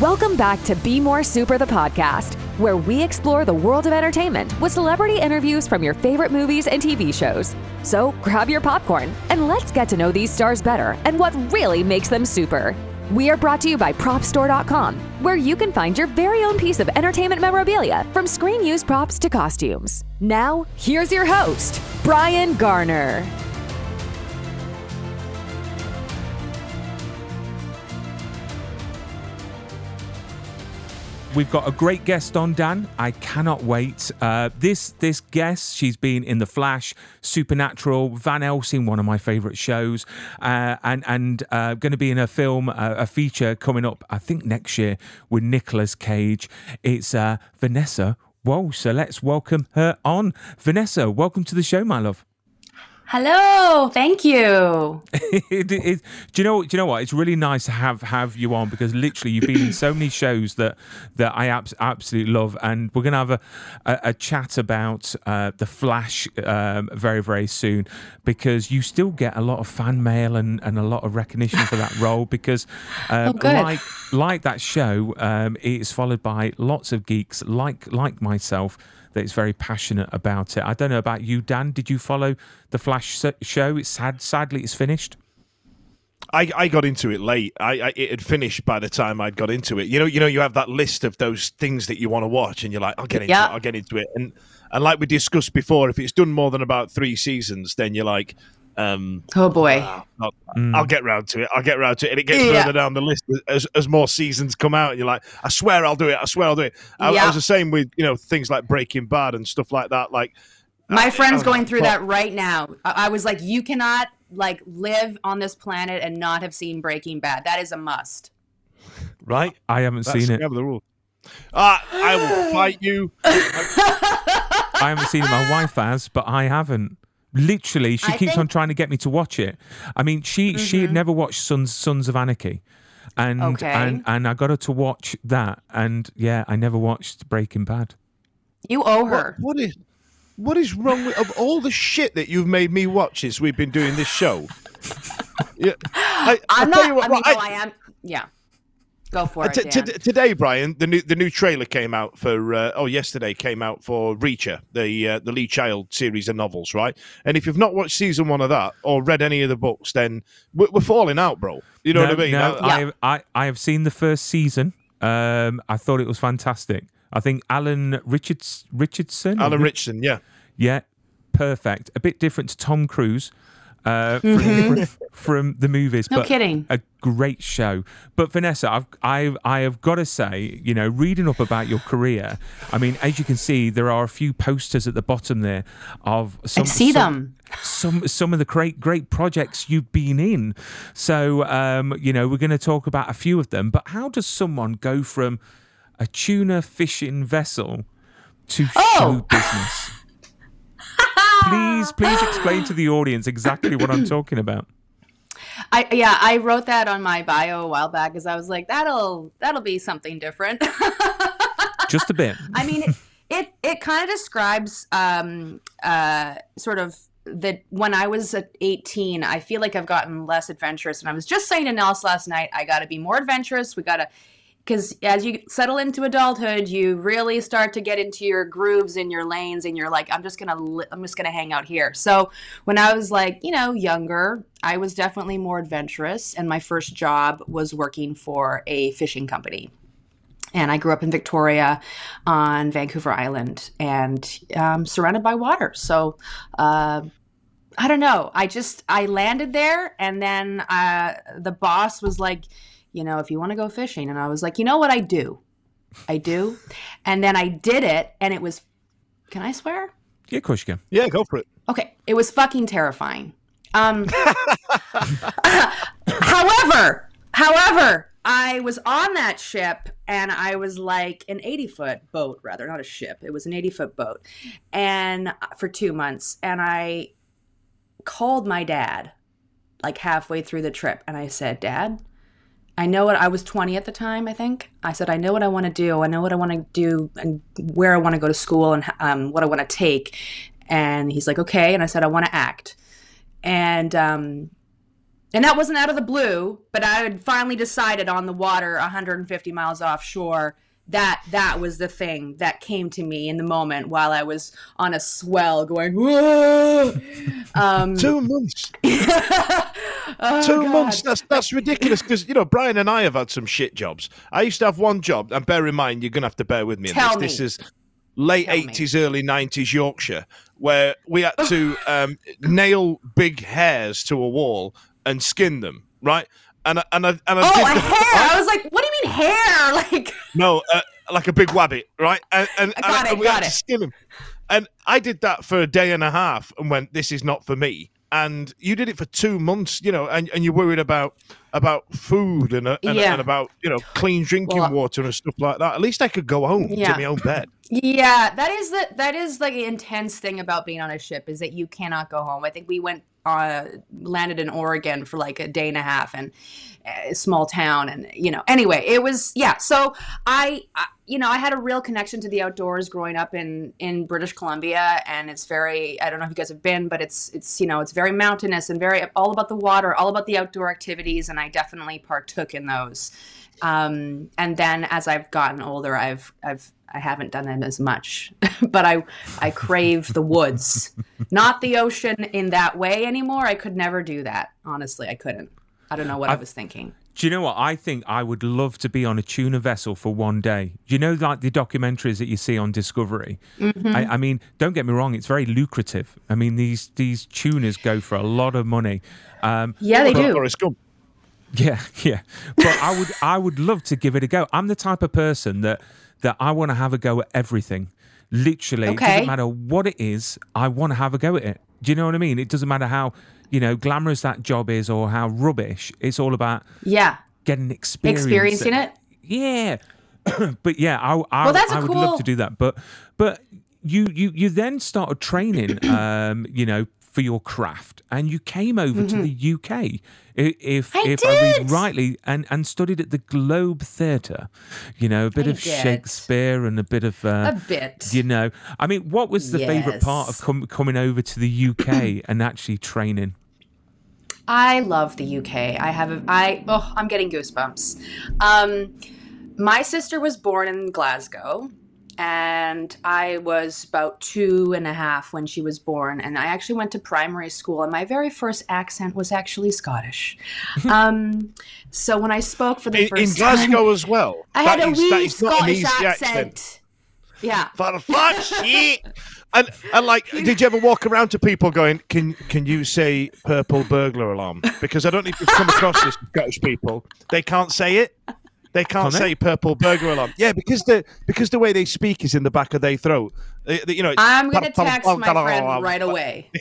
Welcome back to Be More Super, the podcast, where we explore the world of entertainment with celebrity interviews from your favorite movies and TV shows. So grab your popcorn and let's get to know these stars better and what really makes them super. We are brought to you by PropStore.com, where you can find your very own piece of entertainment memorabilia from screen used props to costumes. Now, here's your host, Brian Garner. We've got a great guest on, Dan. I cannot wait. Uh, this this guest, she's been in The Flash, Supernatural, Van Helsing, one of my favourite shows, uh, and and uh, going to be in a film, a feature coming up, I think next year with Nicolas Cage. It's uh, Vanessa Walsh. So let's welcome her on. Vanessa, welcome to the show, my love. Hello, thank you. it, it, do you know? Do you know what? It's really nice to have have you on because literally you've been in so many shows that that I abs- absolutely love, and we're gonna have a a, a chat about uh, the Flash um, very very soon because you still get a lot of fan mail and, and a lot of recognition for that role because um, oh, like like that show, um, it's followed by lots of geeks like like myself that is very passionate about it. I don't know about you, Dan. Did you follow the Flash show? It's sad. Sadly, it's finished. I, I got into it late. I, I, it had finished by the time I'd got into it. You know, you know, you have that list of those things that you want to watch, and you're like, I'll get into yeah. it. I'll get into it. And and like we discussed before, if it's done more than about three seasons, then you're like, um, oh boy, I'll, mm. I'll, get round to it. I'll get round to it, and it gets yeah. further down the list as, as more seasons come out. And you're like, I swear I'll do it. I swear I'll do it. I, yeah. I was the same with you know things like Breaking Bad and stuff like that. Like my I, friend's I going through that right now. I, I was like, you cannot like live on this planet and not have seen Breaking Bad. That is a must. Right? I haven't That's seen it. The rule. Uh, I will fight you. I haven't seen it. My wife has, but I haven't. Literally, she I keeps think... on trying to get me to watch it. I mean, she mm-hmm. she had mm-hmm. never watched Sons Sons of Anarchy, and okay. and and I got her to watch that, and yeah, I never watched Breaking Bad. You owe her. what, what is what is wrong with of all the shit that you've made me watch as we've been doing this show? yeah, I, am not. What, I mean, I, no, I am. Yeah. Go for uh, it. T- t- today, Brian, the new the new trailer came out for. Uh, oh, yesterday came out for Reacher, the uh, the Lee Child series of novels, right? And if you've not watched season one of that or read any of the books, then we're, we're falling out, bro. You know no, what I mean? No, I, yeah. I, I I have seen the first season. Um, I thought it was fantastic. I think Alan Richards Richardson. Alan Richardson, yeah, yeah, perfect. A bit different to Tom Cruise uh, from, mm-hmm. from, from, the movies. No but kidding. A great show. But Vanessa, I've, I've, I have got to say, you know, reading up about your career, I mean, as you can see, there are a few posters at the bottom there of some. I see some, them. Some some of the great great projects you've been in. So um, you know, we're going to talk about a few of them. But how does someone go from a tuna fishing vessel to oh. show business? Please, please explain to the audience exactly what I'm talking about. I yeah, I wrote that on my bio a while back because I was like, that'll that'll be something different. Just a bit. I mean, it it, it kind of describes um, uh, sort of that when I was at 18, I feel like I've gotten less adventurous. And I was just saying to Nels last night, I got to be more adventurous. We got to because as you settle into adulthood you really start to get into your grooves and your lanes and you're like i'm just gonna li- i'm just gonna hang out here so when i was like you know younger i was definitely more adventurous and my first job was working for a fishing company and I grew up in Victoria on Vancouver Island and um, surrounded by water. So uh, I don't know. I just I landed there, and then uh, the boss was like, you know, if you want to go fishing. And I was like, you know what I do? I do. And then I did it and it was, can I swear? Yeah, of course you can. Yeah, go for it. Okay. It was fucking terrifying. Um, however, however, I was on that ship and I was like an 80 foot boat, rather, not a ship. It was an 80 foot boat. And uh, for two months. And I called my dad like halfway through the trip and I said, Dad, I know what I was 20 at the time, I think. I said, I know what I want to do. I know what I want to do and where I want to go to school and um, what I want to take. And he's like, okay. And I said, I want to act. And um, and that wasn't out of the blue, but I had finally decided on the water 150 miles offshore that that was the thing that came to me in the moment while I was on a swell going, whoa. Um, Two months. oh, Two God. months. That's that's ridiculous. Because you know, Brian and I have had some shit jobs. I used to have one job, and bear in mind, you're gonna have to bear with me. Tell this. me. This is late Tell me. eighties, early nineties Yorkshire, where we had to um, nail big hares to a wall and skin them, right? And I- and I, and I Oh, did a hare! I was like, "What do you mean hare?" Like, No, uh, like a big wabbit, right? And, and, I got and, it, and we got had to skin him. And I did that for a day and a half and went, this is not for me. And you did it for two months, you know, and, and you're worried about about food and, uh, and, Yeah. and about, you know, clean drinking Well, water and stuff like that. At least I could go home Yeah. to my own bed. Yeah, that is the that is like the intense thing about being on a ship is that you cannot go home. I think we went uh landed in Oregon for like a day and a half and a small town and you know anyway it was yeah so I, I you know I had a real connection to the outdoors growing up in in British Columbia and it's very I don't know if you guys have been but it's it's you know it's very mountainous and very all about the water all about the outdoor activities and I definitely partook in those um, and then as I've gotten older, I've I've I haven't done it as much, but I I crave the woods, not the ocean in that way anymore. I could never do that. Honestly, I couldn't. I don't know what I, I've- was thinking. Do you know what? I think I would love to be on a tuna vessel for one day. Do you know, like the documentaries that you see on Discovery? Mm-hmm. I, I mean, don't get me wrong; it's very lucrative. I mean, these these tunas go for a lot of money. Um, Yeah, they do. Forrest Gump. yeah, yeah. But I would I would love to give it a go. I'm the type of person that that I want to have a go at everything. Literally, it doesn't matter what it is. I want to have a go at it. Do you know what I mean? It doesn't matter how you know glamorous that job is or how rubbish. It's all about Yeah, getting experience. experiencing it. Yeah, but yeah, I, I, Well, I would love to do that. But but you you you then started training, um, you know, for your craft, and you came over to the UK. I- If Mm-hmm. I if I read did. rightly, and and studied at the Globe Theatre, you know, a bit I of did. Shakespeare and a bit of. Uh, A bit. You know, I mean, what was the favourite part of com- coming over to the UK and actually training? I love the UK. I have a, I oh, I'm getting goosebumps. Um, my sister was born in Glasgow, and I was about two and a half when she was born. And I actually went to primary school, and my very first accent was actually Scottish. um, so when I spoke for the In, first in time, Glasgow as well. I had That a is- that wee is not an Scottish easy accent. Yeah. For fuck's sake! And and like, did you ever walk around to people going, "Can can you say purple burglar alarm?" Because I don't if you've come across this Scottish people. They can't say it. They can't Can't they? say purple burger alarm. Yeah, because the because the way they speak is in the back of their throat. They- they- you know, I'm going to text my friend right away.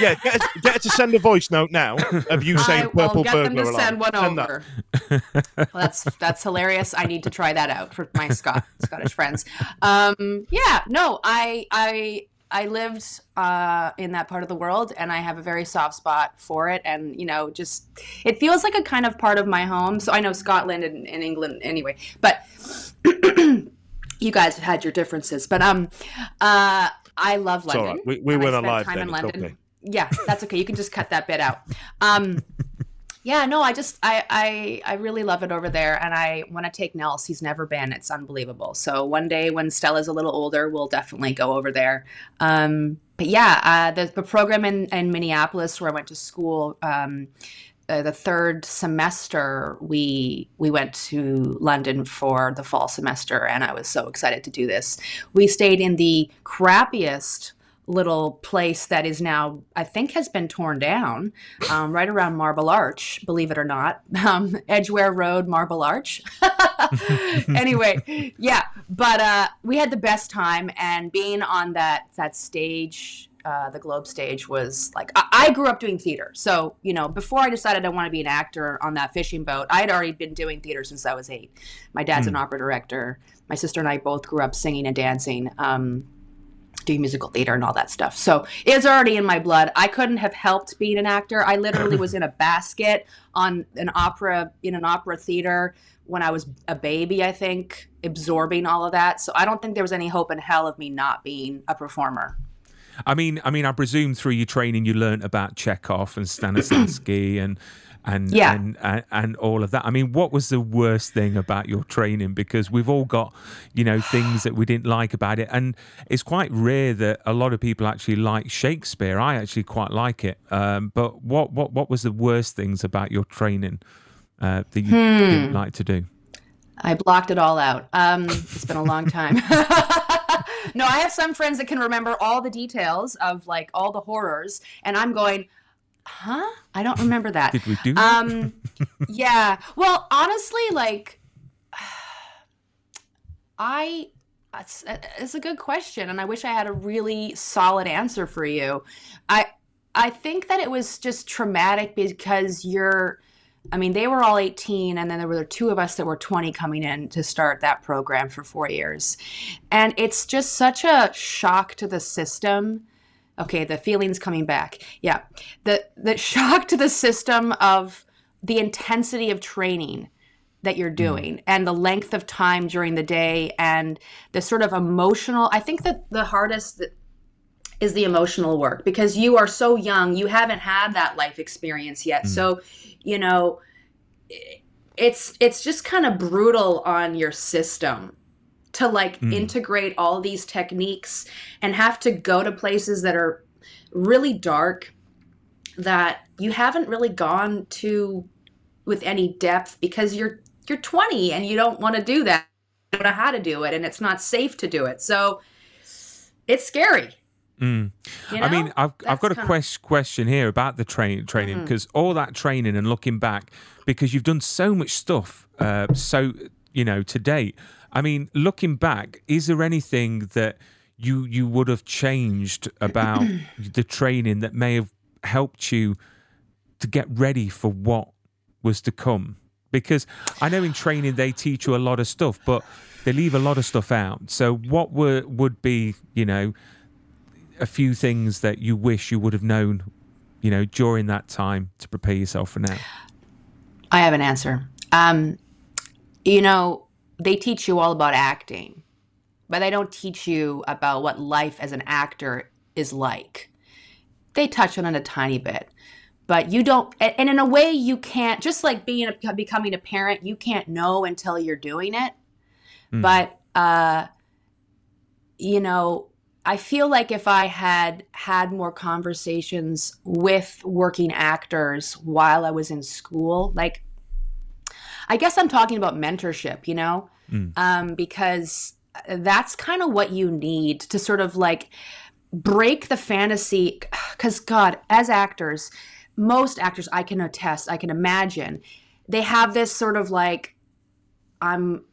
Yeah, get get her to send a voice note now of you I saying purple will get them burglar to alarm. send one Send that. over. well, that's that's hilarious. I need to try that out for my Scot- Scottish friends. Um, yeah, no, I I I lived uh, in that part of the world, and I have a very soft spot for it. And you know, just it feels like a kind of part of my home. So I know Scotland and, and England anyway, but you guys have had your differences. But um, uh, I love London. right. We, we weren't alive time then. in London. okay. Yeah, that's okay. You can just cut that bit out. Um, yeah, no, I just I, I I really love it over there, and I want to take Nels. He's never been. It's unbelievable. So one day when Stella's a little older, we'll definitely go over there. Um, but yeah, uh, the the program in in Minneapolis where I went to school. Um, uh, the third semester we we went to London for the fall semester and I was so excited to do this. We stayed in the crappiest little place that is now I think has been torn down um, right around Marble Arch, believe it or not. Um, Edgware Road, Marble Arch. anyway, yeah, but uh, we had the best time and being on that that stage uh, the Globe stage was like I, I grew up doing theater, so you know before I decided I want to be an actor on that fishing boat, I had already been doing theater since I was eight. My dad's an opera director. My sister and I both grew up singing and dancing, um, doing musical theater and all that stuff. So it's already in my blood. I couldn't have helped being an actor. I literally was in a basket on an opera in an opera theater when I was a baby. I think absorbing all of that. So I don't think there was any hope in hell of me not being a performer. I mean, I mean, I presume through your training you learnt about Chekhov and Stanislavski and and Yeah. and, and and all of that. I mean, what was the worst thing about your training? Because we've all got, you know, things that we didn't like about it, and it's quite rare that a lot of people actually like Shakespeare. I actually quite like it. Um, but what what what was the worst things about your training uh, that you didn't like to do? I blocked it all out. Um, it's been a long time. no, I have some friends that can remember all the details of like all the horrors, and I'm going, huh? I don't remember that. Did we do that? Um, yeah. Well, honestly, like, I. It's, it's a good question, and I wish I had a really solid answer for you. I I think that it was just traumatic because you're. I mean, they were all 18, and then there were two of us that were 20 coming in to start that program for four years. And it's just such a shock to the system. Okay, the feelings coming back. Yeah. The the shock to the system of the intensity of training that you're hmm. doing and the length of time during the day and the sort of emotional I think that the hardest is the emotional work because you are so young you haven't had that life experience yet hmm. so you know it's it's just kind of brutal on your system to like integrate all these techniques and have to go to places that are really dark that you haven't really gone to with any depth because you're you're 20 and you don't want to do that you don't know how to do it and it's not safe to do it so it's scary you I mean. I've I've got a quest, question here about the train training Mm-hmm. because all that training and looking back because you've done so much stuff, uh, so you know to date. I mean, looking back, is there anything that you you would have changed about the training that may have helped you to get ready for what was to come? Because I know in training they teach you a lot of stuff, but they leave a lot of stuff out. So, what were would be you know a few things that you wish you would have known, you know, during that time to prepare yourself for now? I have an answer. Um, you know, they teach you all about acting, but they don't teach you about what life as an actor is like. They touch on it a tiny bit, but you don't. And in a way, you can't. Just like being a, becoming a parent, you can't know until you're doing it. But uh, you know, I feel like if I had had more conversations with working actors while I was in school, like I guess I'm talking about mentorship, you know, um, because that's kind of what you need to sort of like break the fantasy. Because, God, as actors, most actors I can attest, I can imagine, they have this sort of like, I'm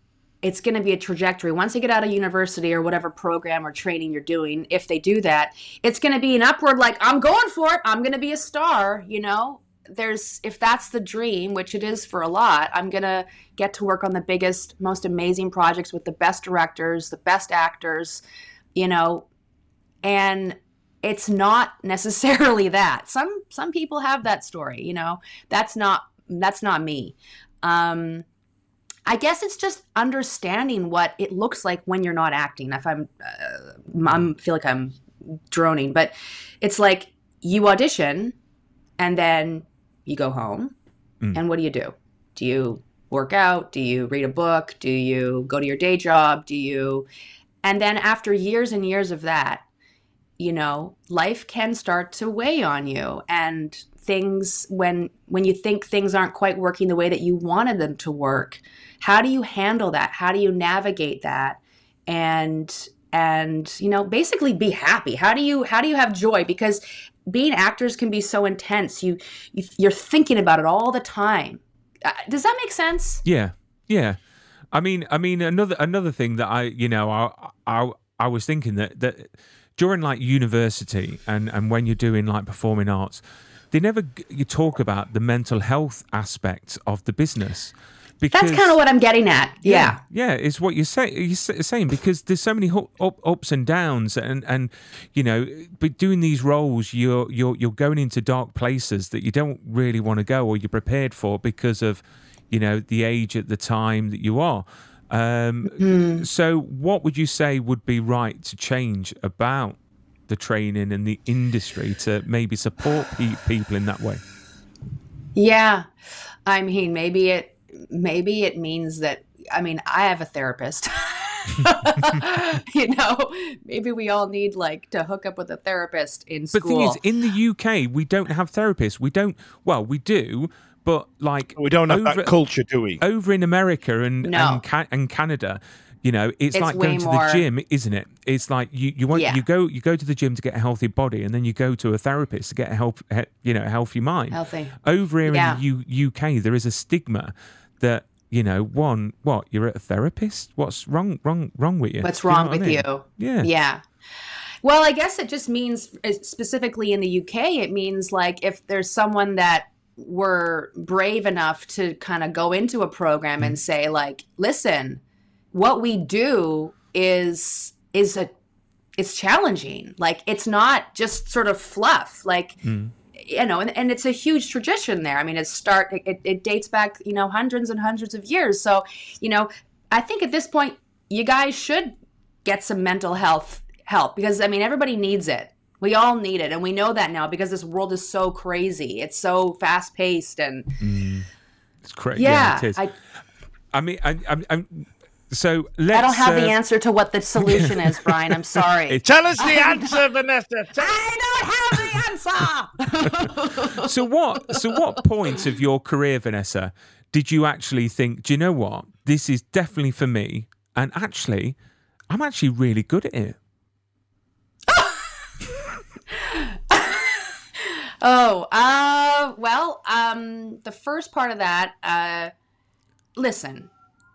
it's going to be a trajectory. Once they get out of university or whatever program or training you're doing, if they do that, it's going to be an upward, like, I'm going for it. I'm going to be a star, you know? There's, if that's the dream, which it is for a lot, I'm going to get to work on the biggest, most amazing projects with the best directors, the best actors, you know? And it's not necessarily that. Some, some people have that story, you know? That's not, that's not me. Um, I guess it's just understanding what it looks like when you're not acting. If I'm, uh, I'm feel like I'm droning, but it's like you audition, and then you go home, mm. and what do you do? Do you work out? Do you read a book? Do you go to your day job? Do you, and then after years and years of that, you know, life can start to weigh on you, and things when when you think things aren't quite working the way that you wanted them to work how do you handle that how do you navigate that and and you know basically be happy how do you how do you have joy because being actors can be so intense you, you you're thinking about it all the time Uh, does that make sense Yeah, yeah. I mean, I mean, another another thing that I, you know, I I, I was thinking that that during like university and and when you're doing like performing arts, they never you talk about the mental health aspects of the business. Because that's kind of what i'm getting at yeah, yeah, it's what you say. You're sa- saying because there's so many up, ups and downs, and and you know, but doing these roles, you're you're you're going into dark places that you don't really want to go, or you're prepared for because of, you know, the age at the time that you are. Um, So, what would you say would be right to change about the training and the industry to maybe support pe- people in that way? Yeah. I mean, maybe it maybe it means that I mean, I have a therapist. you know, maybe we all need like to hook up with a therapist in school. But the thing is, in the UK, we don't have therapists. We don't. Well, we do, but like We don't have over, that culture, do we? over in America and No. and, Ca- and Canada. You know, it's, It's like way going to more- the gym, isn't it? It's like you you want Yeah. you go you go to the gym to get a healthy body, and then you go to a therapist to get a help he- you know a healthy mind. Healthy. Over here Yeah. in the U- UK, there is a stigma that you know one what you're at a therapist. What's wrong wrong wrong with you? What's Do you know wrong what I with mean? you? Yeah. Yeah. Well, I guess it just means uh, specifically in the UK, it means like if there's someone that were brave enough to kind of go into a program Mm. and say like, listen, what we do is is a it's challenging. Like it's not just sort of fluff. Like Mm. You know, and, and it's a huge tradition there. I mean, it start it, it dates back, you know, hundreds and hundreds of years. So, you know, I think at this point, you guys should get some mental health help because I mean, everybody needs it. We all need it, and we know that now because this world is so crazy. It's so fast paced, and It's crazy. Yeah, yeah, it is. I, I mean, I, I, I'm so let's. I don't have the uh, answer to what the solution is, Brian. I'm sorry. Tell us the answer, Vanessa. Tell- I don't have the answer. So what? So what point of your career, Vanessa, did you actually think? Do you know what? This is definitely for me, and actually, I'm actually really good at it. Oh, uh, well, um, the first part of that, uh, listen,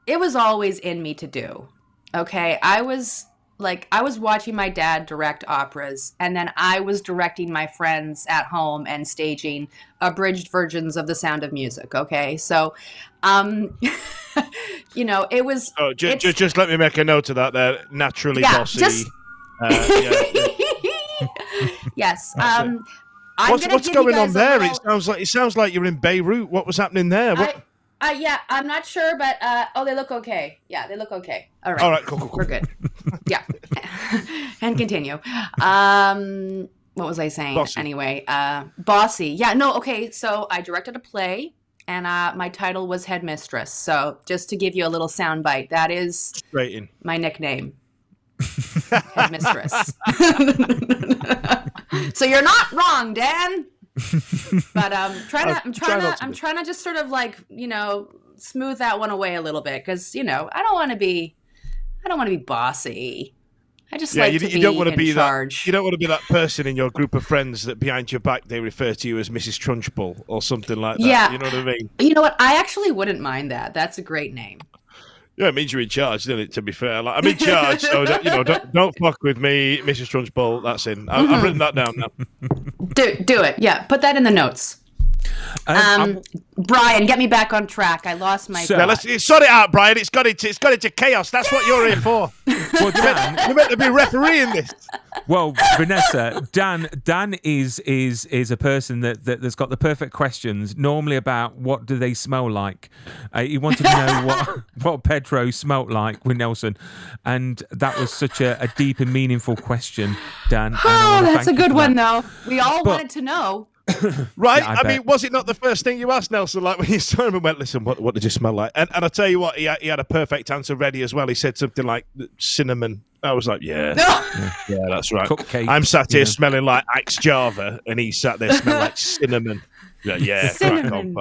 it was always in me to do. Okay, I was like, I was watching my dad direct operas, and then I was directing my friends at home and staging abridged versions of The Sound of Music. Okay, so, um, you know, it was. Oh, it's- ju- just let me make a note of that there. Naturally Yeah, bossy. just- Uh, yeah, yeah. yes. Um, I'm What's, what's going on there? little- It sounds like it sounds like you're in Beirut. What was happening there? What? I, uh, yeah, I'm not sure, but uh, oh, they look okay. Yeah, they look okay. All right, All right, cool, cool, cool. we're good. yeah, and continue. Um, what was I saying? Bossy. Anyway, uh, bossy. Yeah, no, okay. So I directed a play, and uh, my title was headmistress. So just to give you a little soundbite, that is Straight in. my nickname. headmistress. so you're not wrong, Dan. But um, trying to, I'm trying not to, I'm trying to just sort of like you know smooth that one away a little bit because you know I don't want to be, I don't want to be bossy. I just Yeah, like you, to you be don't want to be charge. that. You don't want to be that person in your group of friends that behind your back they refer to you as Mrs. Trunchbull or something like that. Yeah. you know what I mean. you know what? I actually wouldn't mind that. That's a great name. Yeah, it means you're in charge, doesn't it? To be fair, like, I'm in charge, so don't, you know, don't, don't fuck with me, Mrs. Trunchbull. That's in. I, Mm-hmm. I've written that down now. Do do it. Yeah, put that in the notes. Um, Um, Brian, get me back on track. I lost my. So- let's sort it out, Brian. It's got into it's got into chaos. That's what you're here for. well, Dan, You're meant to be refereeing this. well, Vanessa, Dan, Dan is is is a person that, that that's got the perfect questions. Normally about what do they smell like. Uh, he wanted to know what what Pedro smelt like with Nelson, and that was such a, a deep and meaningful question, Dan. Oh, that's a good one, that. though. We all But- wanted to know. Right? Yeah, I I, mean, was it not the first thing you asked Nelson? Like when you saw him and went, "Listen, what what did you smell like?" And and I tell you what, he had, he had a perfect answer ready as well. He said something like cinnamon. I was like, "Yeah, yeah, that's right." Cupcake, I'm sat here you know. smelling like Axe Java, and he sat there smelling like cinnamon. Yeah, yeah, Cinnamon.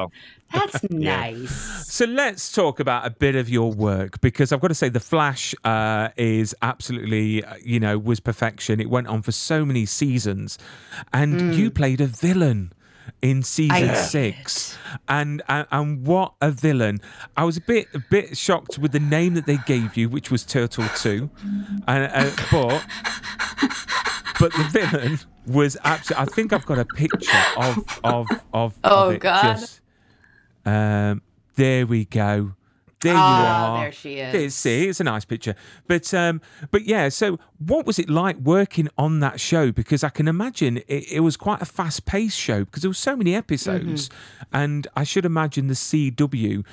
That's nice. So let's talk about a bit of your work because I've got to say the Flash uh, is absolutely, uh, you know, was perfection. It went on for so many seasons, and you played a villain in season Mm. I six, and, and and what a villain! I was a bit a bit shocked with the name that they gave you, which was Turtle Two, and uh, but but the villain was absolutely. I think I've got a picture of of of. Oh, of God. Just, um, there we go. There you Oh, are. there she is. There- see, it's a nice picture. But um, but yeah. So, what was it like working on that show? Because I can imagine it, it was quite a fast-paced show because there were so many episodes, Mm-hmm. and I should imagine the CW.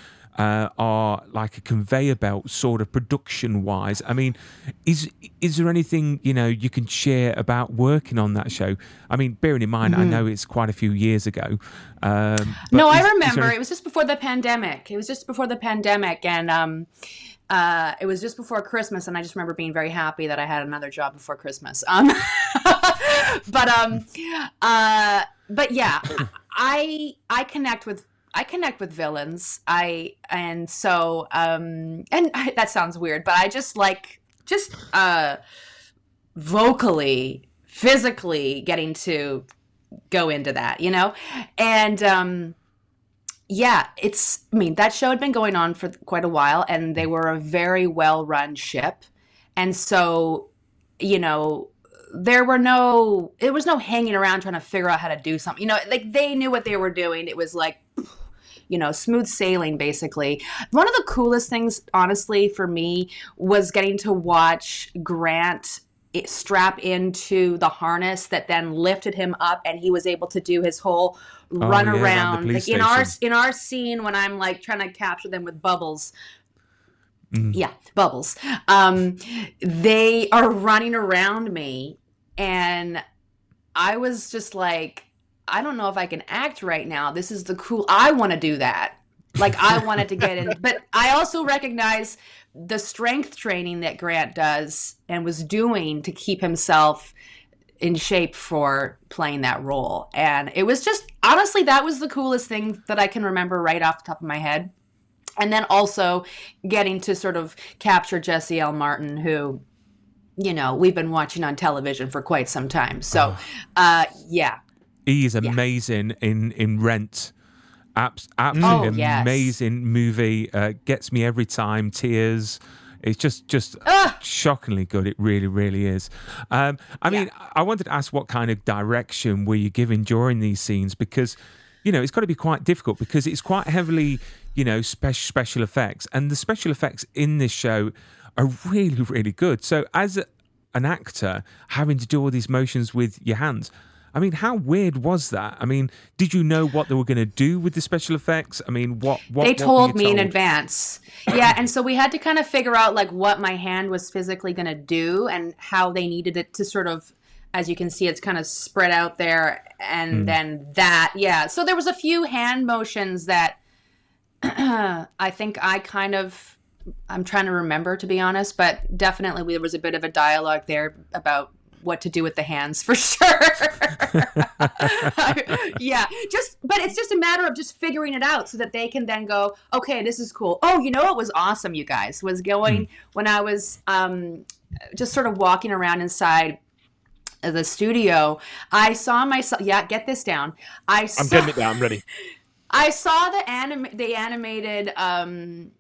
Uh, are like a conveyor belt sort of production wise. I mean, is is there anything you know you can share about working on that show? I mean, bearing in mind, mm-hmm. I know it's quite a few years ago. Um, no, is, I remember. There... It was just before the pandemic. It was just before the pandemic, and um, uh, it was just before Christmas, and I just remember being very happy that I had another job before Christmas. Um, but um, uh, but yeah, I I connect with I connect with villains. I and so um and I, that sounds weird, but I just like just uh vocally, physically getting to go into that, you know? And um yeah, it's I mean, that show had been going on for quite a while and they were a very well-run ship. And so, you know, there were no it was no hanging around trying to figure out how to do something. You know, like they knew what they were doing. It was like you know, smooth sailing basically. One of the coolest things, honestly, for me was getting to watch Grant strap into the harness that then lifted him up and he was able to do his whole oh, run yeah, around like in our in our scene when i'm like trying to capture them with bubbles mm. yeah bubbles um they are running around me and i was just like I don't know if I can act right now. This is the cool. I want to do that. Like I wanted to get in, but I also recognize the strength training that Grant does and was doing to keep himself in shape for playing that role. And it was just honestly that was the coolest thing that I can remember right off the top of my head. And then also getting to sort of capture Jesse L. Martin, who you know we've been watching on television for quite some time. So, oh. uh, yeah, he is amazing yeah. in in Rent. Abs- absolutely oh, amazing yes. movie. Uh, gets me every time. Tears. It's just just ah! shockingly good. It really, really is. Um, I mean, yeah. I wanted to ask what kind of direction were you given during these scenes because, you know, it's got to be quite difficult because it's quite heavily, you know, special special effects, and the special effects in this show are really, really good. So as an actor, having to do all these motions with your hands, I mean, how weird was that? I mean, did you know what they were going to do with the special effects? I mean, what, what they told what me told? in advance. Yeah, and so we had to kind of figure out like what my hand was physically going to do and how they needed it to sort of as you can see it's kind of spread out there and mm. then that yeah so there was a few hand motions that i think i kind of i'm trying to remember to be honest but definitely there was a bit of a dialogue there about what to do with the hands for sure. yeah, just but it's just a matter of just figuring it out so that they can then go, okay, this is cool. Oh, you know what was awesome, you guys, was going mm. when I was um, just sort of walking around inside the studio. I saw myself. Yeah, get this down. I I'm getting it down. I'm ready. I saw the anim the animated um,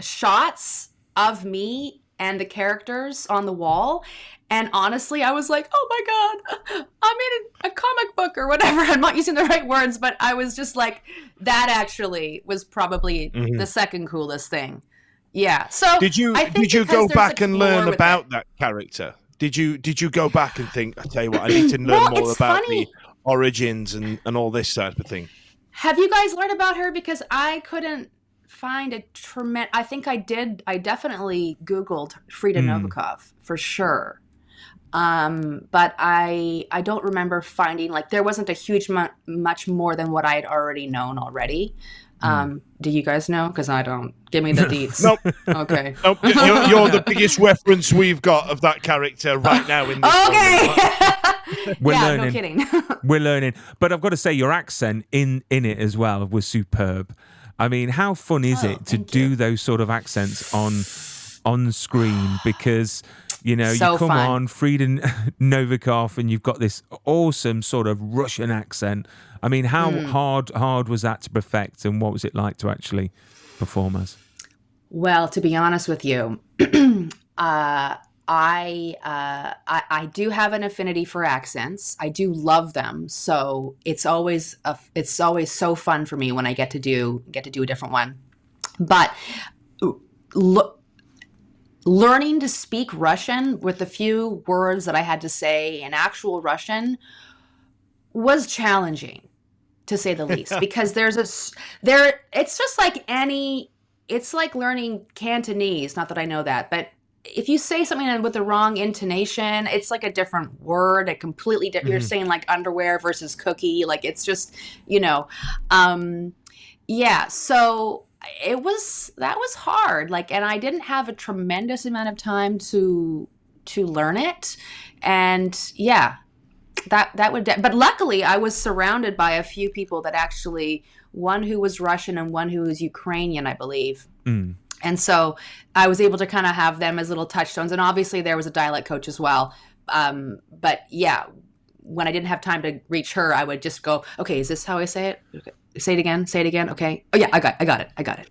shots of me and the characters on the wall and honestly, I was like, oh my God, I'm in a comic book or whatever. I'm not using the right words, but I was just like, that actually was probably mm-hmm. the second coolest thing. Yeah. So did you did you go back and learn about it. that character? Did you did you go back and think, I tell you what, I need to learn well, more about funny. the origins and, and all this type of thing? Have you guys learned about her? Because I couldn't find a tremendous. I think I did. I definitely Googled Frida mm. Novikov for sure um, but I I don't remember finding like there wasn't a huge mu- much more than what I had already known already. Hmm. Um, mm. Do you guys know? Because I don't. Give me the deets. nope. Okay. Nope. You're, you're, the biggest reference we've got of that character right now in this. Okay. We're yeah, learning. No kidding. We're learning. But I've got to say, your accent in in it as well was superb. I mean, how fun is oh, it to do you. those sort of accents on on screen? Because you know, so you come fun. on Frida Novikov, and you've got this awesome sort of Russian accent. I mean, how mm. hard hard was that to perfect, and what was it like to actually perform as? Well, to be honest with you, uh, I, uh, I, I do have an affinity for accents. I do love them, so it's always a, it's always so fun for me when I get to do get to do a different one. But look learning to speak Russian with the few words that I had to say in actual Russian was challenging to say the least because there's a there it's just like any it's like learning Cantonese. Not that I know that, but if you say something with the wrong intonation, it's like a different word, a completely different. You're Mhm. saying like underwear versus cookie. Like it's just, you know, um, yeah. So it was that was hard. Like, and I didn't have a tremendous amount of time to to learn it, and yeah, that that would. De- but luckily, I was surrounded by a few people that actually one who was Russian and one who was Ukrainian, I believe. Mm. And so I was able to kind of have them as little touchstones. And obviously, there was a dialect coach as well. Um, but yeah, when I didn't have time to reach her, I would just go, okay, is this how I say it? Okay. Say it again. Say it again. Okay. Oh, yeah, I got I got it. I got it.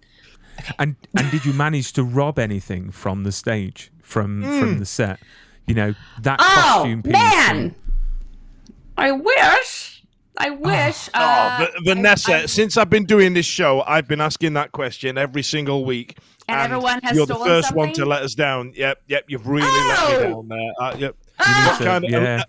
And and did you manage to rob anything from the stage from from the set? You know that Oh, costume piece. man. I wish. I wish. Oh, uh, Va- Vanessa, I- I- since I've been doing this show, I've been asking that question every single week. And everyone has You're the stolen first one to let us down. Yep, yep, you've really Oh! let me down there. Uh, yep. You need What kind of- yeah.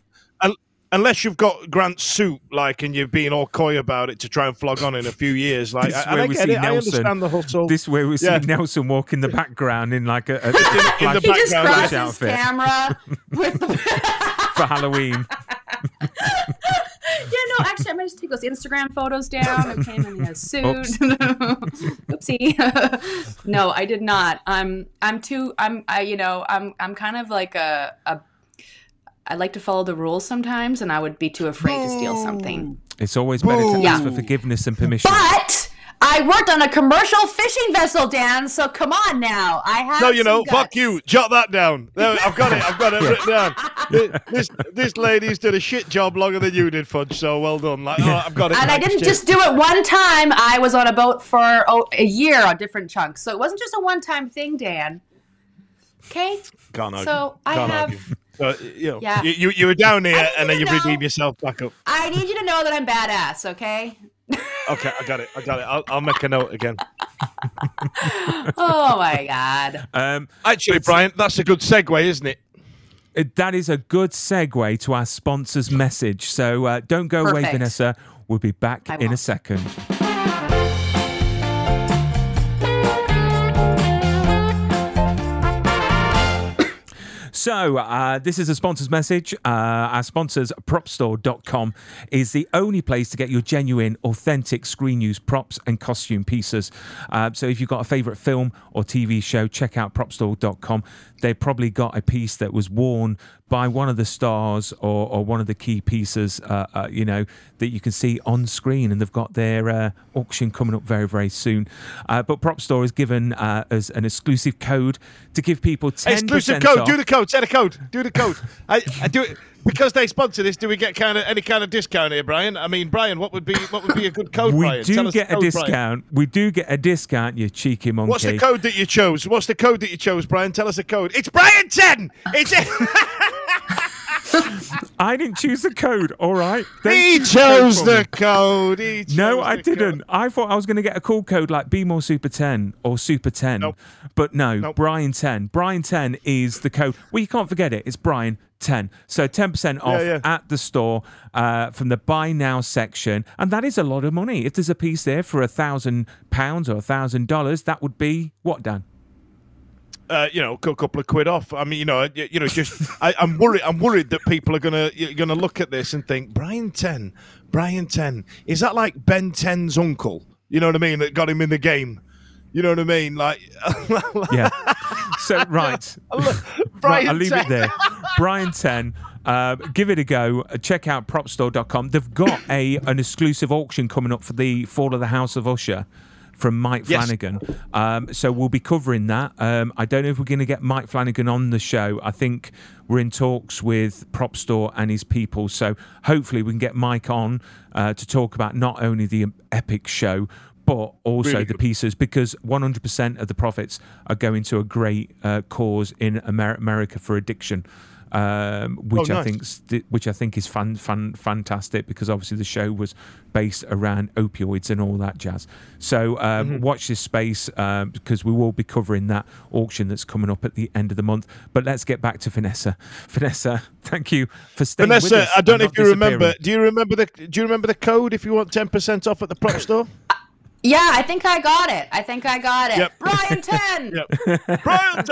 Un- unless you've got Grant's suit, like, and you're being all coy about it to try and flog on in a few years, like, This is where I we get see it. I Nelson. understand the hustle. This way we see Yeah. Nelson walk in the background in like a, a, a in the flash he just background, his outfit. camera with the. for Halloween. yeah, no, actually, I'm gonna just take those Instagram photos down. I came in a suit. Oops. Oopsie. no, I did not. I'm, I'm too. I'm, I, you know, I'm, I'm kind of like a, a. I like to follow the rules sometimes, and I would be too afraid to steal something. It's always better to Yeah. ask for forgiveness and permission. But I worked on a commercial fishing vessel, Dan. So come on now. I have. No, you know, guts. fuck you. Jot that down. There, I've got it. I've got it written down. This, this this lady's did a shit job longer than you did, Fudge. So well done. Like, oh, I've got it. And I didn't cheers. just do it one time. I was on a boat for oh, a year on different chunks. So it wasn't just a one time thing, Dan. Okay? Can't argue. So I Can't have- argue. So, you know, Yeah. you, you you were down there and then you know- redeem yourself back up. I need you to know that I'm badass, okay? Okay, I got it. I got it. I'll, I'll make a note again. Oh my God. Um, Actually, Brian, that's a good segue, isn't it? it- that is a good segue to our sponsor's message. So uh, don't go away, Vanessa. We'll be back I in a won't. second. So, uh, this is a sponsor's message. Uh, our sponsors, propstore.com, is the only place to get your genuine, authentic screen use props and costume pieces. Uh, so, if you've got a favorite film or TV show, check out propstore.com. They've probably got a piece that was worn by one of the stars or, or one of the key pieces, uh, uh, you know, that you can see on screen. And they've got their uh, auction coming up very, very soon. Uh, but Prop Store has given uh, us an exclusive code to give people 10% Exclusive code. off. Do the code. Say the code. Do the code. I, I do it because they sponsor this. Do we get kind of any kind of discount here, Brian? I mean, Brian, what would be what would be a good code? we Brian? Do get a code, Brian. discount. We do get a discount, you cheeky monkey. What's the code that you chose? What's the code that you chose, Brian? Tell us the code. It's Brian Ten. It's I didn't choose the code, all right? Don't he choose the code chose the code. He No, I didn't. code. I thought I was going to get a cool code like Be More Super 10 or Super 10. Nope. But no, Nope. Brian 10. Brian 10 is the code. Well, you can't forget it. It's Brian 10. So 10% off yeah. at the store uh, from the buy now section. And that is a lot of money. If there's a piece there for a thousand pounds or a thousand dollars, that would be what, Dan? uh, you know, a couple of quid off. I mean, you know, you, you know, just I, I'm worried. I'm worried that people are gonna you're gonna look at this and think Brian Ten, Brian Ten, is that like Ben Ten's uncle? You know what I mean? That got him in the game. You know what I mean? Like, Yeah. so, right. right, I'll leave 10. it there. Brian 10. Uh, give it a go. Uh, Check out propstore.com. They've got a an exclusive auction coming up for the Fall of the House of Usher from Mike Yes. Flanagan. Um, so we'll be covering that. Um, I don't know if we're going to get Mike Flanagan on the show. I think we're in talks with Prop Store and his people. So hopefully we can get Mike on uh, to talk about not only the epic show, but also Really the pieces because 100% of the profits are going to a great uh, cause in Amer- America for addiction. Um, which I Oh, nice. think, st- which I think is fun, fun, fantastic because obviously the show was based around opioids and all that jazz. So um, Mm-hmm. watch this space um, because we will be covering that auction that's coming up at the end of the month. But let's get back to Vanessa. Vanessa, thank you for staying with Vanessa. I don't know if you remember. Do you remember the Do you remember the code if you want ten percent off at the prop store? Yeah, I think I got it. I think I got it. Yep. Brian 10. Yep. Brian,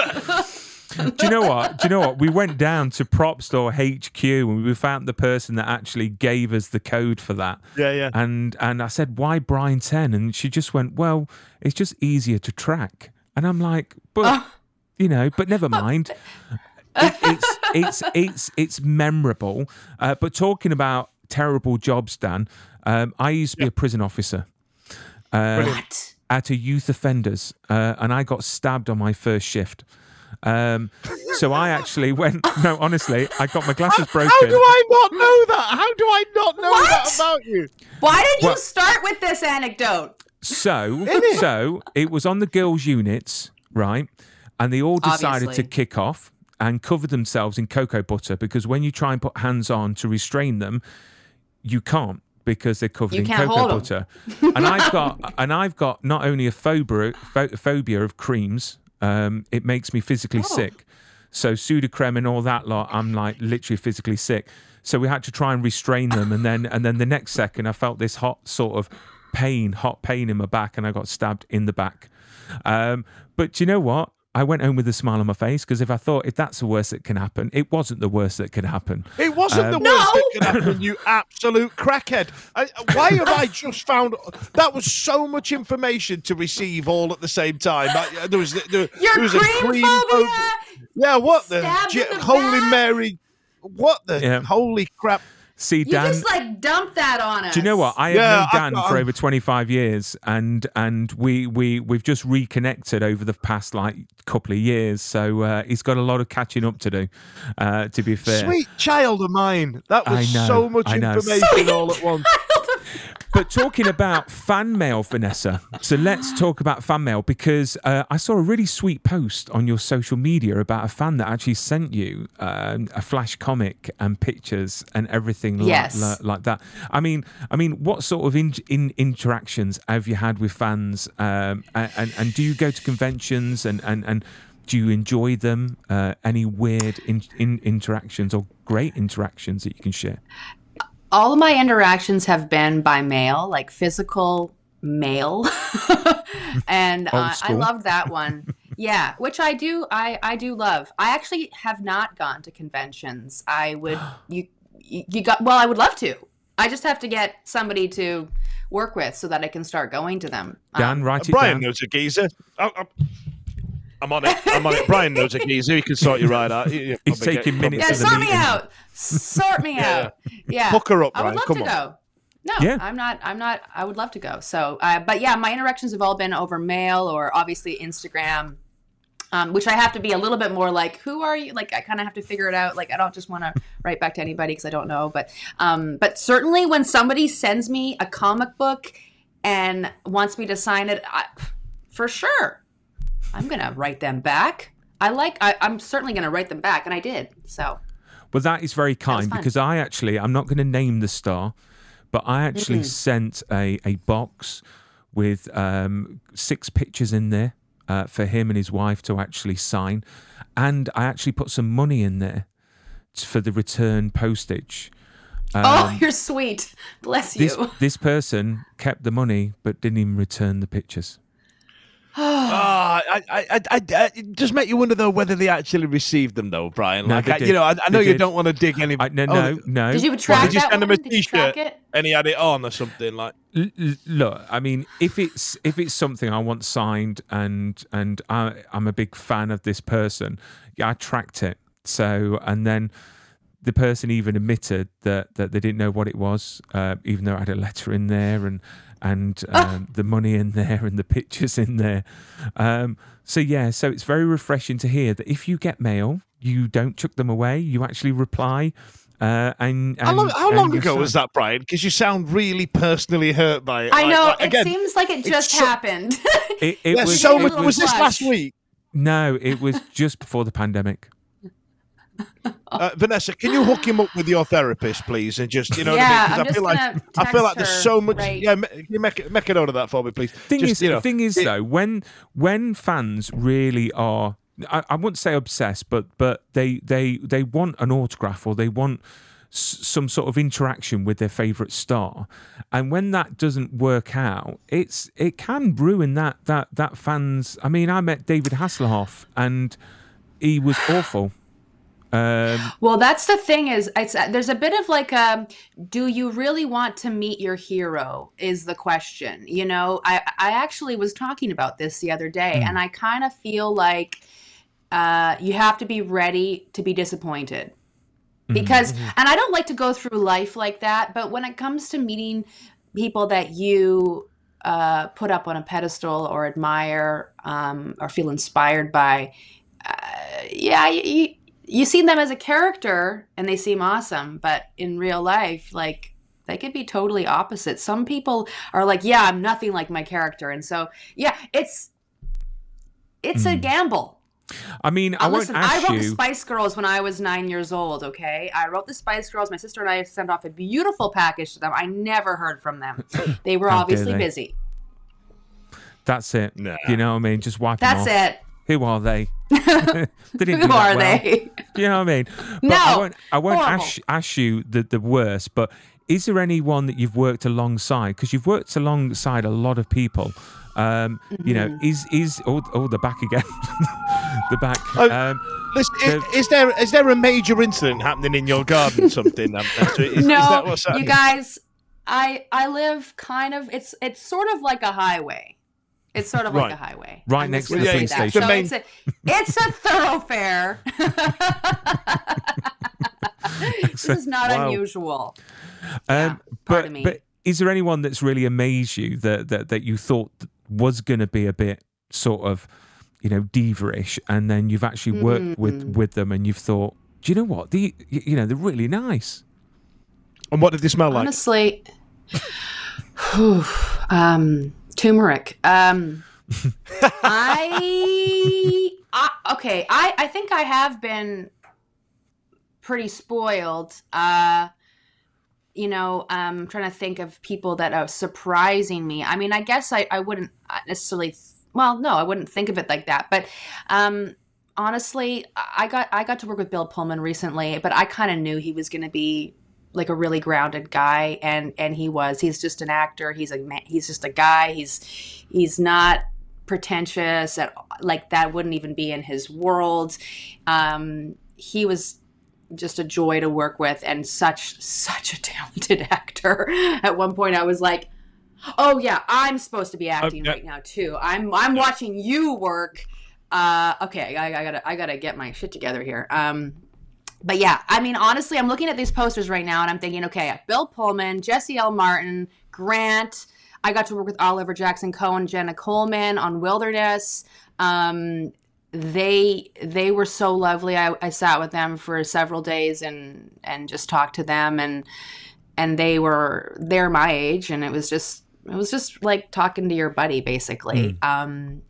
Do you know what? Do you know what? We went down to Prop Store HQ and we found the person that actually gave us the code for that. Yeah, yeah. And and I said, "Why Brian 10?" And she just went, "Well, it's just easier to track." And I'm like, "But Oh. you know, but never mind." It, it's it's it's it's memorable. Uh, but talking about terrible jobs, Dan, um, I used to be a prison officer uh, What? at a youth offenders, uh, and I got stabbed on my first shift. Um, so I actually went. No, honestly, I got my glasses broken. How do I not know that? How do I not know that about you? Why did you start with this anecdote? So, so it was on the girls' units, right? And they all decided Obviously. to kick off and cover themselves in cocoa butter because when you try and put hands on to restrain them, you can't because they're covered in cocoa butter. and I've got and I've got not only a phobia phobia of creams, um, it makes me physically Oh. sick. So Sudocrem and all that lot, I'm like literally physically sick. So we had to try and restrain them, and then and then the next second, I felt this hot sort of pain, hot pain in my back, and I got stabbed in the back. Um, but do you know what? I went home with a smile on my face because if I thought if that's the worst that can happen, it wasn't the worst that could happen. It wasn't the Um, worst that could happen, you absolute crackhead. I, why have I just found that was so much information to receive all at the same time? I, there was there, Your there was a cream cream phobia. Yeah, what the Stabbed in the Holy back. Mary? What the Yeah. holy crap? See, You Dan. just like dumped that on us. Do you know what? I have Yeah, known Dan for over 25 years and and we we we've just reconnected over the past like couple of years. So uh, he's got a lot of catching up to do. Uh, to be fair. Sweet child of mine. That was know, so much I know. information all at once. But talking about fan mail, Vanessa. So let's talk about fan mail because uh, I saw a really sweet post on your social media about a fan that actually sent you um, a flash comic and pictures and everything like, Yes. like, like that. I mean, I mean, what sort of in, in, interactions have you had with fans? Um, and, and and do you go to conventions and and and do you enjoy them? Uh, any weird in, in interactions or great interactions that you can share? All of my interactions have been by mail, like physical mail, and uh, I love that one. yeah, which I do. I I do love. I actually have not gone to conventions. I would you you you got well. I would love to. I just have to get somebody to work with so that I can start going to them. Dan, Um, write it Brian down. knows a geezer. I, I, I'm on it. I'm on it. Brian knows a geezer. He can sort you right out. He- He's taking probably minutes yeah, to the sort me out. Sort me Yeah. out. Yeah. Hook her up, I would Brian. love Come to on. go. No, Yeah. I'm not. I'm not. I would love to go. So, uh, but yeah, my interactions have all been over mail or obviously Instagram, um, which I have to be a little bit more like, who are you? Like, I kind of have to figure it out. Like, I don't just want to write back to anybody because I don't know. But, um, but certainly when somebody sends me a comic book and wants me to sign it, I, for sure, I'm gonna write them back. I like. I, I'm certainly gonna write them back, and I did. So. Well, that is very kind because I actually, I'm not going to name the star, but I actually sent a, a box with um, six pictures in there uh, for him and his wife to actually sign. And I actually put some money in there for the return postage. oh, you're sweet. Bless you. Um, This, this person kept the money but didn't even return the pictures. Ah, I, I, I, I, I, just make you wonder though whether they actually received them though, Brian. No, Like, they I, did. you know, I, I know you did. don't want to dig any. I, no, oh, no, no. Did you What, track did you send him one? a Did you track t-shirt and he had it on or something like? L- l- look i mean if it's if it's something i want signed and and I, i'm a big fan of this person yeah i tracked it so and then the person even admitted that that they didn't know what it was uh, even though i had a letter in there and and um, the money in there and the pictures in there um, so yeah so it's very refreshing to hear that if you get mail you don't chuck them away you actually reply uh, and, How long, how long you ago sign. was that, Brian? Because you sound really personally hurt by it. I Like- know. like, it again, seems like it it's just so- happened. It, it yeah, was so it much. was- Was this last week? No, it was just before the pandemic. Uh, Vanessa, can you hook him up with your therapist, please, and just you know Yeah, what I I'm mean? just Because I feel like I feel like there's so much. right- Yeah, can you make make a note of that for me, please? Thing just, is, you know, thing is it- though, when when fans really are, I, I wouldn't say obsessed, but but they they they want an autograph or they want some sort of interaction with their favorite star, and when that doesn't work out, it's it can ruin that that that fans. I mean, I met David Hasselhoff, and he was awful. Um, well, that's the thing is, there's a bit of like a, um, do you really want to meet your hero? Is the question. You know, I I actually was talking about this the other day, mm. and I kind of feel like uh, you have to be ready to be disappointed mm-hmm. because, mm-hmm. and I don't like to go through life like that, but when it comes to meeting people that you uh, put up on a pedestal or admire um, or feel inspired by, uh, yeah, you, you see them as a character and they seem awesome, but in real life, like they could be totally opposite. Some people are like, yeah, I'm nothing like my character. And so, yeah, it's it's mm. a gamble. I mean, I listen, I wrote you... the Spice Girls when I was nine years old. Okay, I wrote the Spice Girls. My sister and I sent off a beautiful package to them. I never heard from them. They were obviously they? busy. That's it. Nah. You know what I mean? Just wipe That's it. Who are they? they Who are well. they? You know what I mean? But no, I won't, I won't ask, ask you the, the worst, but is there anyone that you've worked alongside? Because you've worked alongside a lot of people. Um, mm-hmm. You know, mm-hmm. is is oh, oh the back again, the back. Oh, um, listen, the, is, is, there is there a major incident happening in your garden? Something? is, no, is you guys. I I live kind of. It's it's sort of like a highway. It's sort of right. like a highway. Right next to the police station. So main... it's, a, it's a thoroughfare. this is not wow. unusual. Um, yeah, but, but is there anyone that's really amazed you that, that, that you thought was going to be a bit sort of, you know, diva-ish, and then you've actually worked mm-hmm. with, with them and you've thought, do you know what? The, you know, they're really nice. And what did they smell like? Honestly, um, turmeric. Um, I, I, okay. I I think I have been pretty spoiled. Uh, you know, um, I'm trying to think of people that are surprising me. I mean, I guess I, I wouldn't necessarily. Th- well, no, I wouldn't think of it like that. But um, honestly, I got I got to work with Bill Pullman recently, but I kind of knew he was going to be like a really grounded guy and and he was. He's just an actor. He's a man, he's just a guy. He's he's not pretentious at, like that wouldn't even be in his world. Um he was just a joy to work with and such such a talented actor. At one point i was like oh yeah i'm supposed to be acting right now too. I'm i'm watching you work. Uh okay I, I gotta i gotta get my shit together here. Um but yeah, I mean, honestly, I'm looking at these posters right now and I'm thinking, okay, Bill Pullman, Jesse L. Martin, Grant. I got to work with Oliver Jackson Cohen, Jenna Coleman on Wilderness. Um, they they were so lovely. I, I sat with them for several days and and just talked to them and and they were they're my age and it was just it was just like talking to your buddy basically. Mm. Um,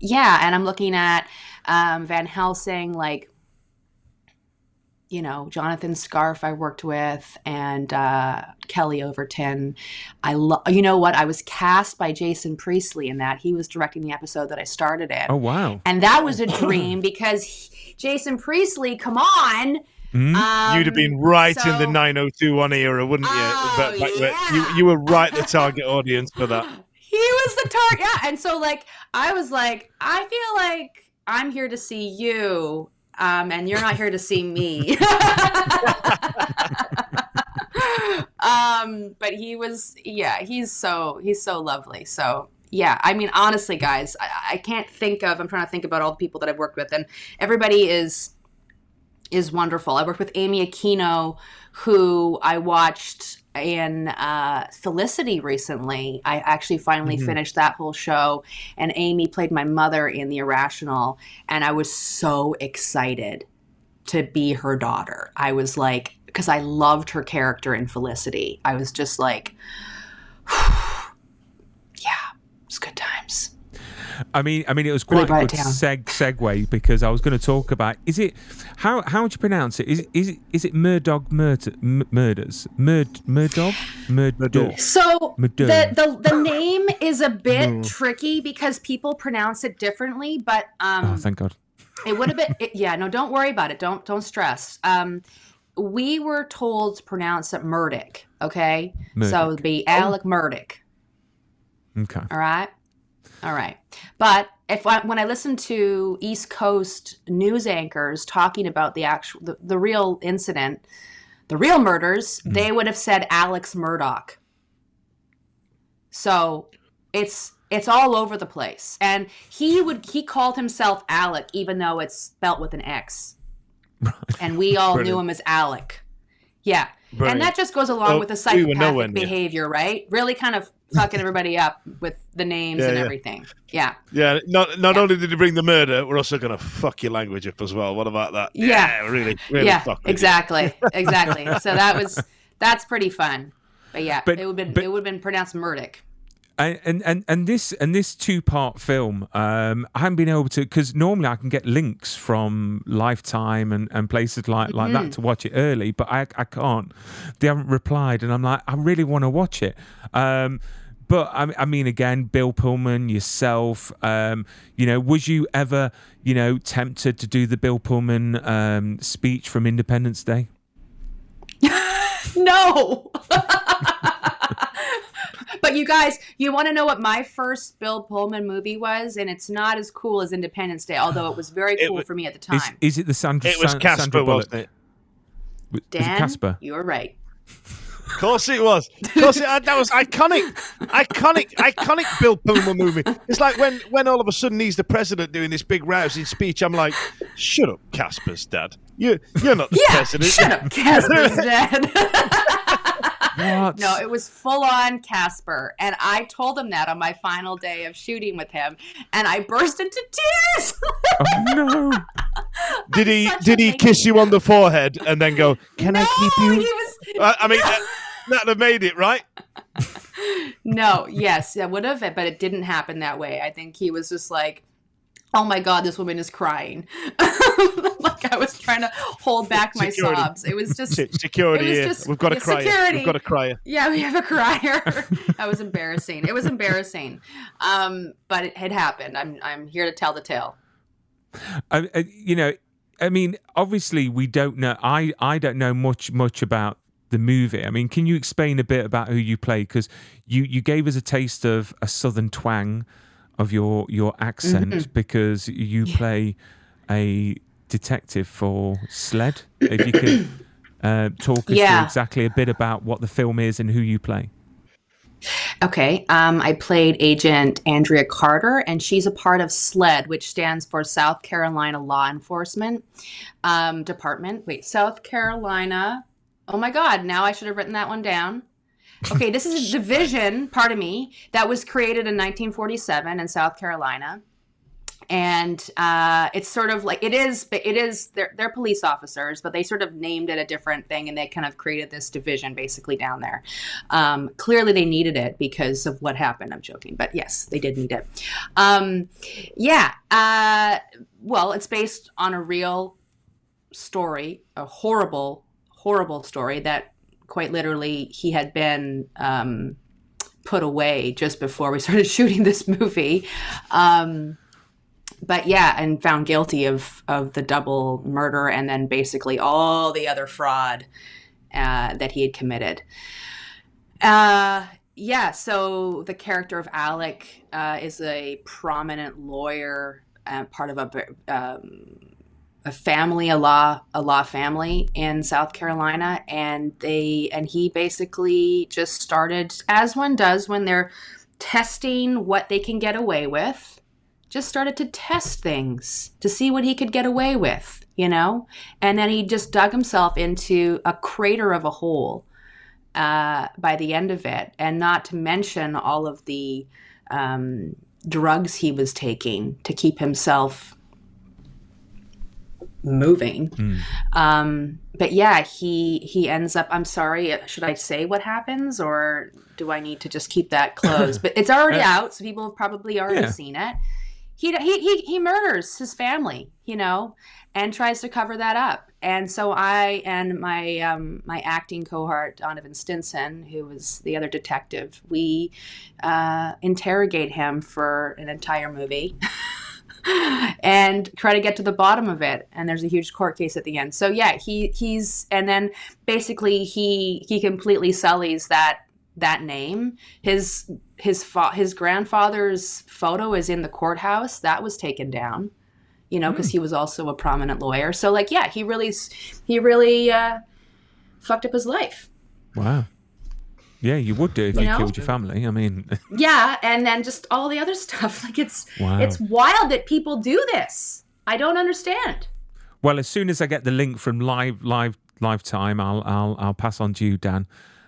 yeah, and I'm looking at um, Van Helsing like you know, Jonathan Scarfe I worked with and uh, Kelly Overton. I love, you know what? I was cast by Jason Priestley in that. He was directing the episode that I started in. Oh, wow. And that was a dream because he, Jason Priestley, come on. Mm-hmm. Um, You'd have been right so, in the 9021 era, wouldn't you? Oh, but, but, yeah. you? You were right the target audience for that. He was the target. Yeah. And so, like, I was like, I feel like I'm here to see you um, and you're not here to see me. um, but he was, yeah, he's so he's so lovely. So yeah, I mean, honestly, guys, I, I can't think of. I'm trying to think about all the people that I've worked with, and everybody is is wonderful. I worked with Amy Aquino, who I watched in uh, Felicity recently. I actually finally mm-hmm. finished that whole show, and Amy played my mother in The Irrational, and I was so excited to be her daughter. I was like, because I loved her character in Felicity. I was just like, yeah, it's good times. I mean, I mean, it was quite really a good seg- segue because I was going to talk about. Is it how how would you pronounce it? Is it is it is it Murdaugh murder, m- murders? Murd Murdaugh Murdaugh. So Murdaugh. the the the name is a bit tricky because people pronounce it differently. But um, oh, thank God. It would have been it, yeah. No, don't worry about it. Don't don't stress. Um, we were told to pronounce it Murdaugh. Okay, so it'd be Alec Murdaugh. Okay. All right. All right. But if I, when I listen to East Coast news anchors talking about the actual the, the real incident, the real murders, they would have said Alex Murdaugh. So it's it's all over the place. And he would he called himself Alec even though it's spelt with an X. And we all knew him as Alec. Yeah. Brilliant. And that just goes along Well, with the we psychopathic near. behavior, right? Really kind of fucking everybody up with the names Yeah, and yeah. everything. Yeah. Yeah, not not Yeah. only did he bring the murder, we're also going to fuck your language up as well. What about that? Yeah. really, really yeah. fuck with you. Exactly. exactly. So that was that's pretty fun. But yeah, But- it would been but- it would have been pronounced Murdaugh. And, and and and this and this two part film, um, I haven't been able to because normally I can get links from Lifetime and, and places like like Mm-hmm. that to watch it early, but I I can't. They haven't replied, and I'm like, I really want to watch it. Um, but I, I mean, again, Bill Pullman, yourself, um, you know, was you ever, you know, tempted to do the Bill Pullman um, speech from Independence Day? No. but you guys, you want to know what my first Bill Pullman movie was, and it's not as cool as Independence Day, although it was very cool wa- for me at the time. is it the Sandra? It was San- Casper, Sandra Bullock? wasn't it? Was it Casper? you were right. Of course it was. Of course it, uh, that was iconic, iconic, iconic Bill Pullman movie. It's like when, when all of a sudden he's the president doing this big rousing speech. I'm like, shut up, Casper's dad. You you're not the Yeah, president. shut up, Casper's dad. What? no, it was full on Casper, and I told him that on my final day of shooting with him, and I burst into tears. Oh no! Did he did he kiss you on the forehead and then go? Can no, I keep he you? Was I, I mean, that, that'd have made it right. no, yes, that would have, but it didn't happen that way. I think he was just like, "Oh my god, this woman is crying." like I was trying to hold back my Security. sobs. It was just, Security was just- We've got a crier. security. We've got a crier. yeah, we have a crier. that was embarrassing. It was embarrassing, um, but it had happened. I'm, I'm here to tell the tale. I, I, you know, I mean, obviously, we don't know. I I don't know much much about the movie. I mean, can you explain a bit about who you play? Because you you gave us a taste of a southern twang of your your accent Mm-hmm. because you play a detective for SLED. If you could uh, talk us through exactly a bit about what the film is and who you play. Okay. Um, I played Agent Andrea Carter, and she's a part of SLED, which stands for South Carolina Law Enforcement um, Department. Wait, South Carolina. Oh my God, now I should have written that one down. Okay, this is a division, pardon me, that was created in 1947 in South Carolina. And uh, it's sort of like it is, but it is they're, they're police officers, but they sort of named it a different thing, and they kind of created this division basically down there. Um, clearly, they needed it because of what happened. I'm joking, but yes, they did need it. Um, yeah. Uh, well, it's based on a real story, a horrible, horrible story that quite literally he had been um, put away just before we started shooting this movie. Um, but yeah, and found guilty of of the double murder and then basically all the other fraud uh, that he had committed. Uh, yeah, so the character of Alec uh, is a prominent lawyer, uh, part of a um, a family, a law a law family in South Carolina, and they and he basically just started as one does when they're testing what they can get away with. Just started to test things to see what he could get away with, you know, and then he just dug himself into a crater of a hole uh, by the end of it, and not to mention all of the um, drugs he was taking to keep himself moving. Um, but yeah, he he ends up. I'm sorry. Should I say what happens, or do I need to just keep that closed? but it's already out, so people have probably already Yeah. seen it. He, he he he murders his family, you know, and tries to cover that up. And so I and my um, my acting cohort Donovan Stinson, who was the other detective, we uh, interrogate him for an entire movie. and try to get to the bottom of it. And there's a huge court case at the end. So yeah, he he's and then basically he he completely sullies that that name. His his fa- his grandfather's photo is in the courthouse. That was taken down. You know, because he was also a prominent lawyer. So like, yeah, he really s- he really uh, fucked up his life. Wow. Yeah, you would do if You you, know? killed your family. I mean, Yeah, and then just all the other stuff. Like it's Wow. it's wild that people do this. I don't understand. well, as soon as I get the link from live live lifetime, I'll I'll I'll pass on to you, Dan,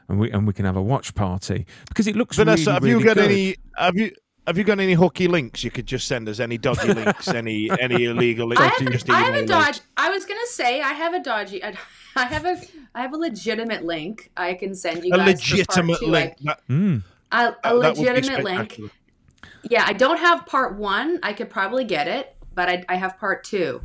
and we and we can have a watch party because it looks Vanessa, really, have really you got good. any? Have you? Have you got any hooky links you could just send us? Any dodgy links? Any any illegal links? I have, Just a, I have a email us. dodge. I was gonna say I have a dodgy. I, I have a I have a legitimate link I can send you A guys. for part legitimate two. link. That- Mm. I, a, a that would be legitimate link. Yeah, I don't have part one. I could probably get it, but I, I have part two,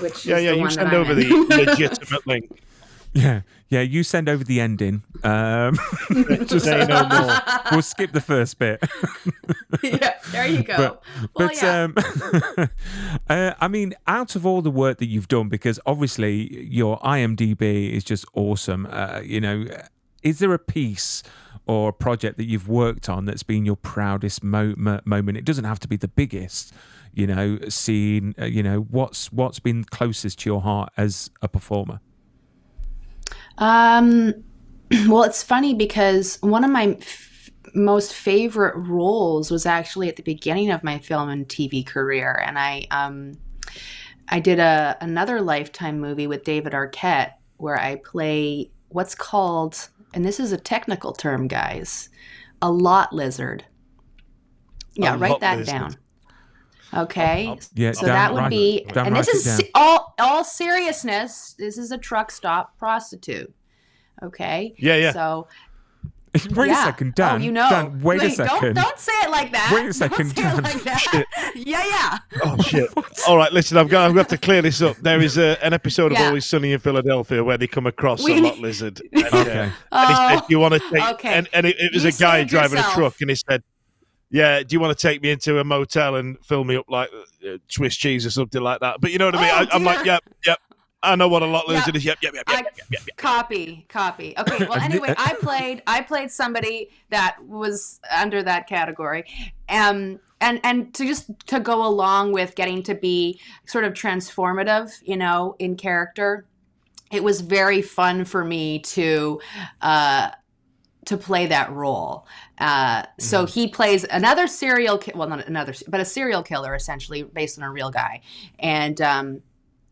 which Yeah, is yeah. the You one send over in. the legitimate link. Yeah, yeah. You send over the ending. Um, just Say no more. we'll skip the first bit. yeah, there you go. But, well, but yeah. um, uh, I mean, out of all the work that you've done, because obviously your IMDb is just awesome. Uh, you know, is there a piece or a project that you've worked on that's been your proudest mo- mo- moment? It doesn't have to be the biggest. You know, scene. Uh, you know, what's what's been closest to your heart as a performer? Um, well, it's funny because one of my f- most favorite roles was actually at the beginning of my film and TV career, and I um, I did a another Lifetime movie with David Arquette where I play what's called, and this is a technical term, guys, a lot lizard. Yeah, A write that lizard. down. Okay, Yeah, so that would write- be, Dan, and this is down. all all seriousness. This is a truck stop prostitute. Okay. Yeah, yeah. So Wait yeah. a second, Dan. Oh, you know. Dan, wait, a second. Don't, don't say it like that. Wait a Don't second, say it Dan. like that. yeah, yeah. Oh shit! All right, listen, I've got, I've got to clear this up. There is a, an episode of Always Sunny in Philadelphia where they come across We- a lot lizard. And, uh, Okay. and he Oh, said, you want to take?" okay. And, and it, it was You a guy driving yourself. a truck, and he said, "Yeah, do you want to take me into a motel and fill me up like uh, Swiss cheese or something like that?" But you know what I mean? Oh, I, I'm like, "Yep, yep." I know what a lot Yeah. lizard is. Yep, yep, yep, yep, yep, yep, yep. copy, copy. Okay. Well, anyway, I played. I played somebody that was under that category, um, and and to just to go along with getting to be sort of transformative, you know, in character. It was very fun for me to. Uh, to play that role. Uh, so he plays another serial, ki- well, not another, but a serial killer essentially based on a real guy, and um,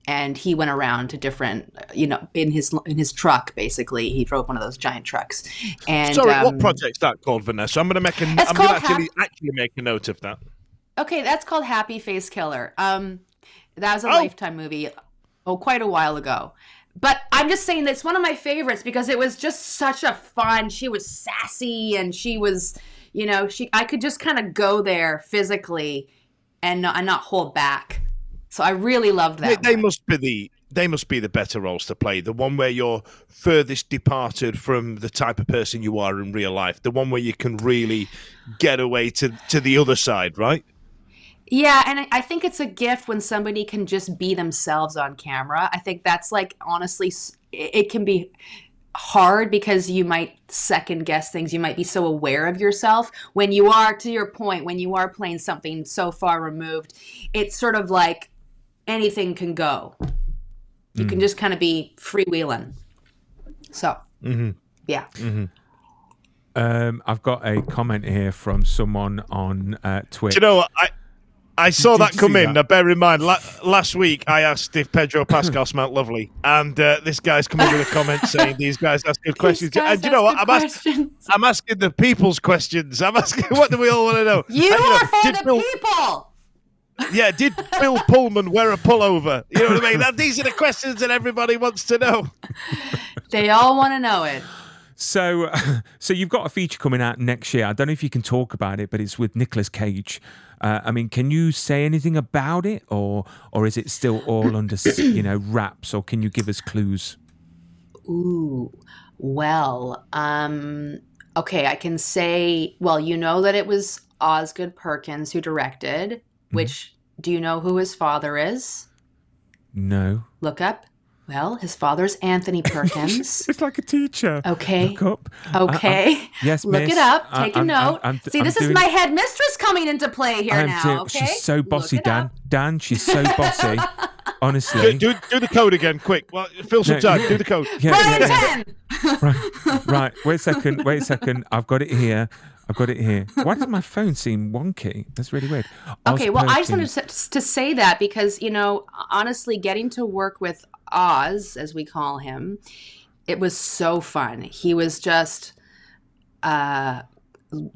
and he went around to different, you know, in his in his truck. Basically, he drove one of those giant trucks. And Sorry, um, what project's that called, Vanessa? I'm going to make a. I'm going to actually actually make a note of that. Okay, that's called Happy Face Killer. Um, that was a Oh. Lifetime movie, oh, quite a while ago. But I'm just saying that's one of my favorites because it was just such a fun. She was sassy and she was, you know, she. I could just kind of go there physically, and not, and not hold back. So I really loved They, that. they one. must be the they must be the better roles to play. The one where you're furthest departed from the type of person you are in real life. The one where you can really get away to to the other side, right? Yeah, and I- I think it's a gift when somebody can just be themselves on camera. I think that's like honestly, it it can be hard because you might second guess things. You might be so aware of yourself when you are, to your point, when you are playing something so far removed. It's sort of like anything can go. You can just kind of be freewheeling. So, yeah. Um, I've got a comment here from someone on uh, Twitch. Do you know what? I I saw Did that come in. that? Now, bear in mind, la- last week I asked if Pedro Pascal smelt lovely, and uh, this guy's come in with a comment saying these guys ask good questions. And you know what? I'm, ask- I'm asking the people's questions. I'm asking what do we all want to know? You And, know, are for the Bill- people. Yeah, did Bill Pullman wear a pullover? You know what I mean? That, these are the questions that everybody wants to know. They all want to know it. So, so you've got a feature coming out next year. I don't know if you can talk about it, but it's with Nicolas Cage. Uh, I mean, can you say anything about it, or or is it still all under you know wraps, or can you give us clues? Ooh, well, um, okay, I can say, well, you know that it was Osgood Perkins who directed, which Do you know who his father is? No. Look up. Well, his father's Anthony Perkins. It's like a teacher. Okay. Look up. Okay. Yes, Look miss. it up. Take a I'm- note. I'm- I'm- See, I'm this doing- is my headmistress coming into play here I'm now. doing- okay. She's so bossy, Dan. up. Dan, she's so bossy. Honestly. do, do the code again, quick. Well, fill some No. time. Do the code. Yeah, Brian yeah, yeah. 10. right, right. Wait a second. Wait a second. I've got it here. I've got it here. Why does my phone seem wonky? That's really weird. Okay, well, I just wanted to, to say that because, you know, honestly, getting to work with Oz, as we call him, it was so fun. He was just uh,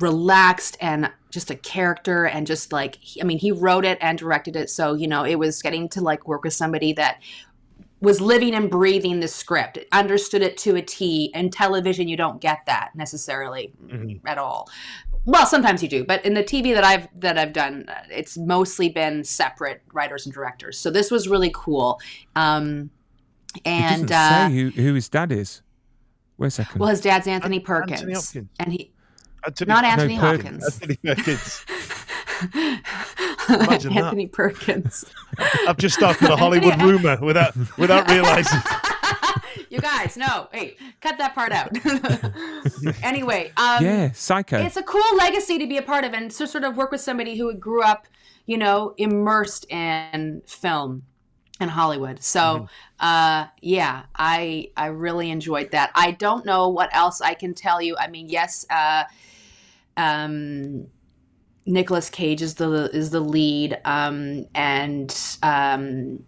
relaxed and just a character and just like, I mean, he wrote it and directed it. So, you know, it was getting to like work with somebody that was living and breathing the script, understood it to a T. In television, you don't get that necessarily at all. Well, sometimes you do, but in the TV that I've that I've done, it's mostly been separate writers and directors. So this was really cool. Um, It and doesn't uh, say who, who his dad is. Wait a second. well, his dad's Anthony Perkins, Anthony Hopkins. and he Anthony, not Anthony Per- Hopkins, Anthony Perkins. Imagine that. Anthony Perkins. I've just started a Hollywood rumor without without realizing. you guys, no, hey, cut that part out. anyway, um, yeah, Psycho. it's a cool legacy to be a part of and to sort of work with somebody who grew up you know immersed in film and hollywood so uh yeah i i really enjoyed that i don't know what else i can tell you i mean yes uh um Nicolas Cage is the is the lead, um, and um,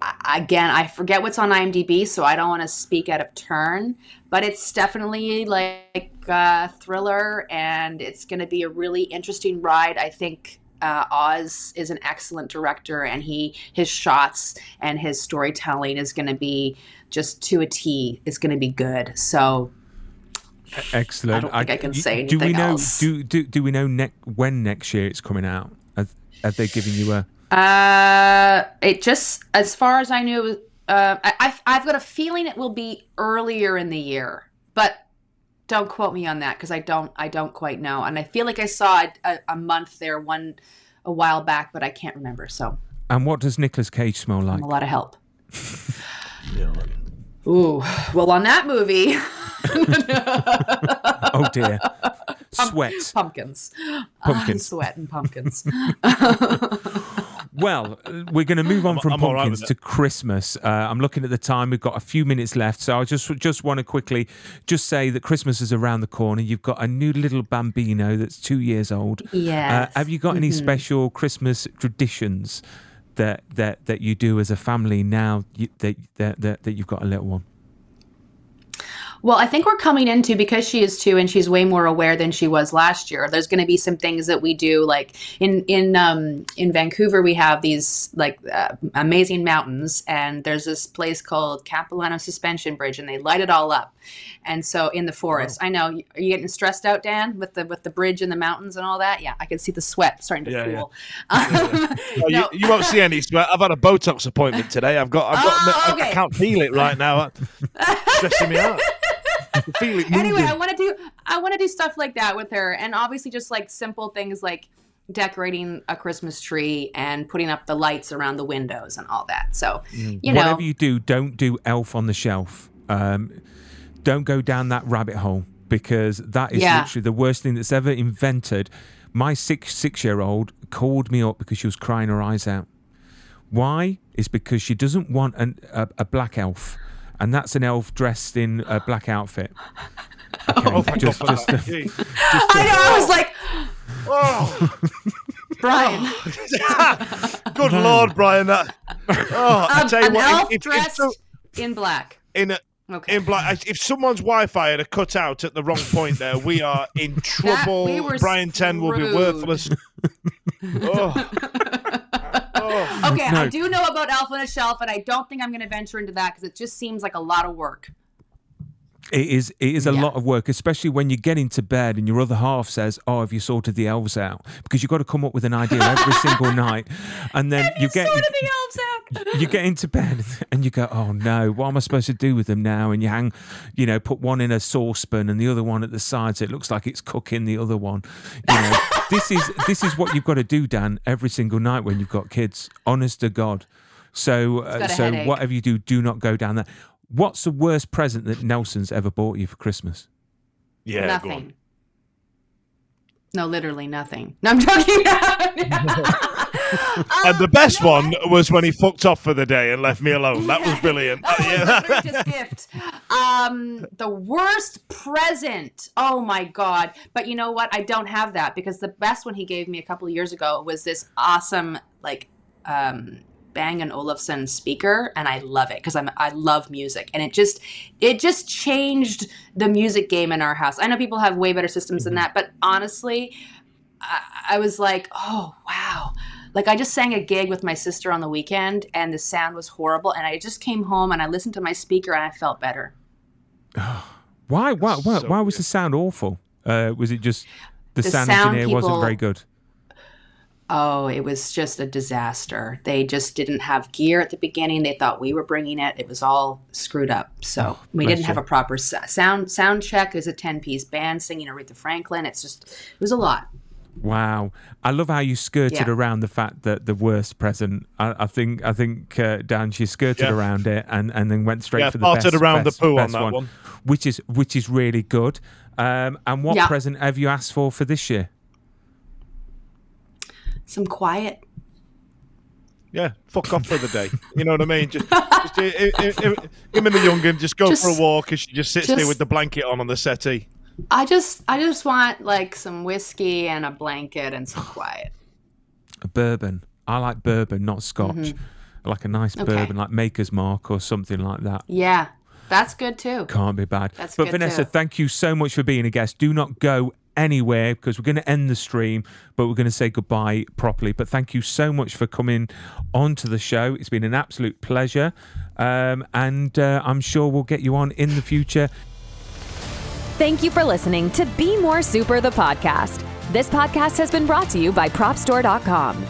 I- again, I forget what's on IMDb, so I don't want to speak out of turn. But it's definitely like a thriller, and it's going to be a really interesting ride. I think uh, Oz is an excellent director, and he his shots and his storytelling is going to be just to a T. It's going to be good. So Excellent. I don't think I can you- say Do we know? else. Do do do we know ne- when next year it's coming out? Have, have they given you a? Uh, it just, as far as I knew, uh, I, I've, I've got a feeling it will be earlier in the year, but don't quote me on that because I don't, I don't quite know. And I feel like I saw a, a, a month there one a while back, but I can't remember. So And what does Nicolas Cage smell like? I'm a lot of help. Ooh, well, on that movie, Oh dear, sweat. pumpkins, Pumpkins. sweat and pumpkins. Well, we're going to move on from I'm pumpkins with to Christmas. Uh, I'm looking at the time; we've got a few minutes left, so I just just want to quickly just say that Christmas is around the corner. You've got a new little bambino that's two years old. Yes. Uh, have you got any Mm-hmm. special Christmas traditions that that that you do as a family now that, that that that you've got a little one? Well, I think we're coming into because she is two and she's way more aware than she was last year. There's going to be some things that we do, like in in um, in Vancouver, we have these like uh, amazing mountains, and there's this place called Capilano Suspension Bridge, and they light it all up. And so in the forest, I know. Are you getting stressed out, Dan, with the with the bridge and the mountains and all that? Yeah, I can see the sweat starting to Yeah, yeah. cool. Um, Oh, no, you, you won't see any sweat. I've had a Botox appointment today. I've got. I've got. Oh, I- I, can't feel it right now. Stressing me out. I can feel it anyway, I want to do I want to do stuff like that with her, and obviously just like simple things like decorating a Christmas tree and putting up the lights around the windows and all that. So you know, Whatever you do, don't do Elf on the Shelf. Um, don't go down that rabbit hole because that is Yeah. literally the worst thing that's ever invented. My six six year old called me up because she was crying her eyes out. Why? Is because she doesn't want an, a, a black elf, and that's an elf dressed in a black outfit. Okay, Oh, thank just, God for just, that. I know I was like, Oh, Brian, good lord, Brian. That. Oh, I um, tell you an what. elf if, if, if dressed so- in black. in a, Okay. in black, if someone's Wi-Fi had a cut out at the wrong point, there we are in trouble. we were Brian Ten will be worthless. oh. Okay, No. I do know about Elf on a Shelf, and I don't think I'm going to venture into that because it just seems like a lot of work. It is. It is a Yeah. lot of work, especially when you get into bed and your other half says, "Oh, have you sorted the elves out?" Because you've got to come up with an idea every single night, and then you get Sorted the elves out. you get into bed and you go, "Oh no, what am I supposed to do with them now?" And you hang, you know, put one in a saucepan and the other one at the side, so it looks like it's cooking the other one. You know, this is this is what you've got to do, Dan, every single night when you've got kids. Honest to God. So, uh, so headache. whatever you do, do not go down that. What's the worst present that Nelson's ever bought you for Christmas? Yeah, nothing. No, literally nothing. No, I'm joking. And the best one was when he fucked off for the day and left me alone. That was brilliant. That was Yeah. the gift. Um, the worst present. Oh my god! But you know what? I don't have that because the best one he gave me a couple of years ago was this awesome like um, Bang and Olufsen speaker, and I love it because I'm I love music, and it just it just changed the music game in our house. I know people have way better systems than that, but honestly, I, I was like, oh wow. Like I just sang a gig with my sister on the weekend and the sound was horrible and I just came home and I listened to my speaker and I felt better. Why? Why? Why, So why was the sound awful? Uh, was it just the, The sound, sound engineer wasn't very good? Oh, it was just a disaster. They just didn't have gear at the beginning. They thought we were bringing it. It was all screwed up. So we didn't have a proper sound sound check. It was a ten piece band singing Aretha Franklin. It's just it was a lot. Wow, I love how you skirted Yeah. around the fact that the worst present. I, I think, I think, uh, Dan, she skirted Yeah. around it and, and then went straight Yeah, for the farted best, around the poo on best that one. which is which is really good. Um, and what Yeah. present have you asked for for this year? Some quiet. Yeah, fuck off for the day. You know what I mean? Just, just i- i- i- i- him and the young'un just go Just- for a walk, and she just sits there with the blanket on on the settee. I just I just want like some whiskey and a blanket and some quiet. A bourbon. I like bourbon, not scotch. I like a nice Mm-hmm. Okay. bourbon, like Maker's Mark or something like that. Yeah, that's good too. Can't be bad. That's but good Vanessa, too. thank you so much for being a guest. Do not go anywhere because we're going to end the stream, but we're going to say goodbye properly. But thank you so much for coming onto the show. It's been an absolute pleasure. Um, and uh, I'm sure we'll get you on in the future. Thank you for listening to Be More Super, the podcast. This podcast has been brought to you by PropStore.com.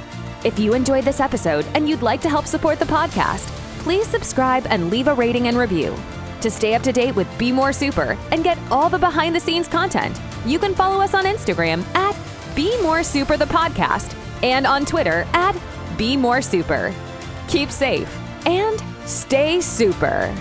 If you enjoyed this episode and you'd like to help support the podcast, please subscribe and leave a rating and review. To stay up to date with Be More Super and get all the behind the scenes content, you can follow us on Instagram at Be More Super, the podcast, and on Twitter at Be More Super. Keep safe and stay super.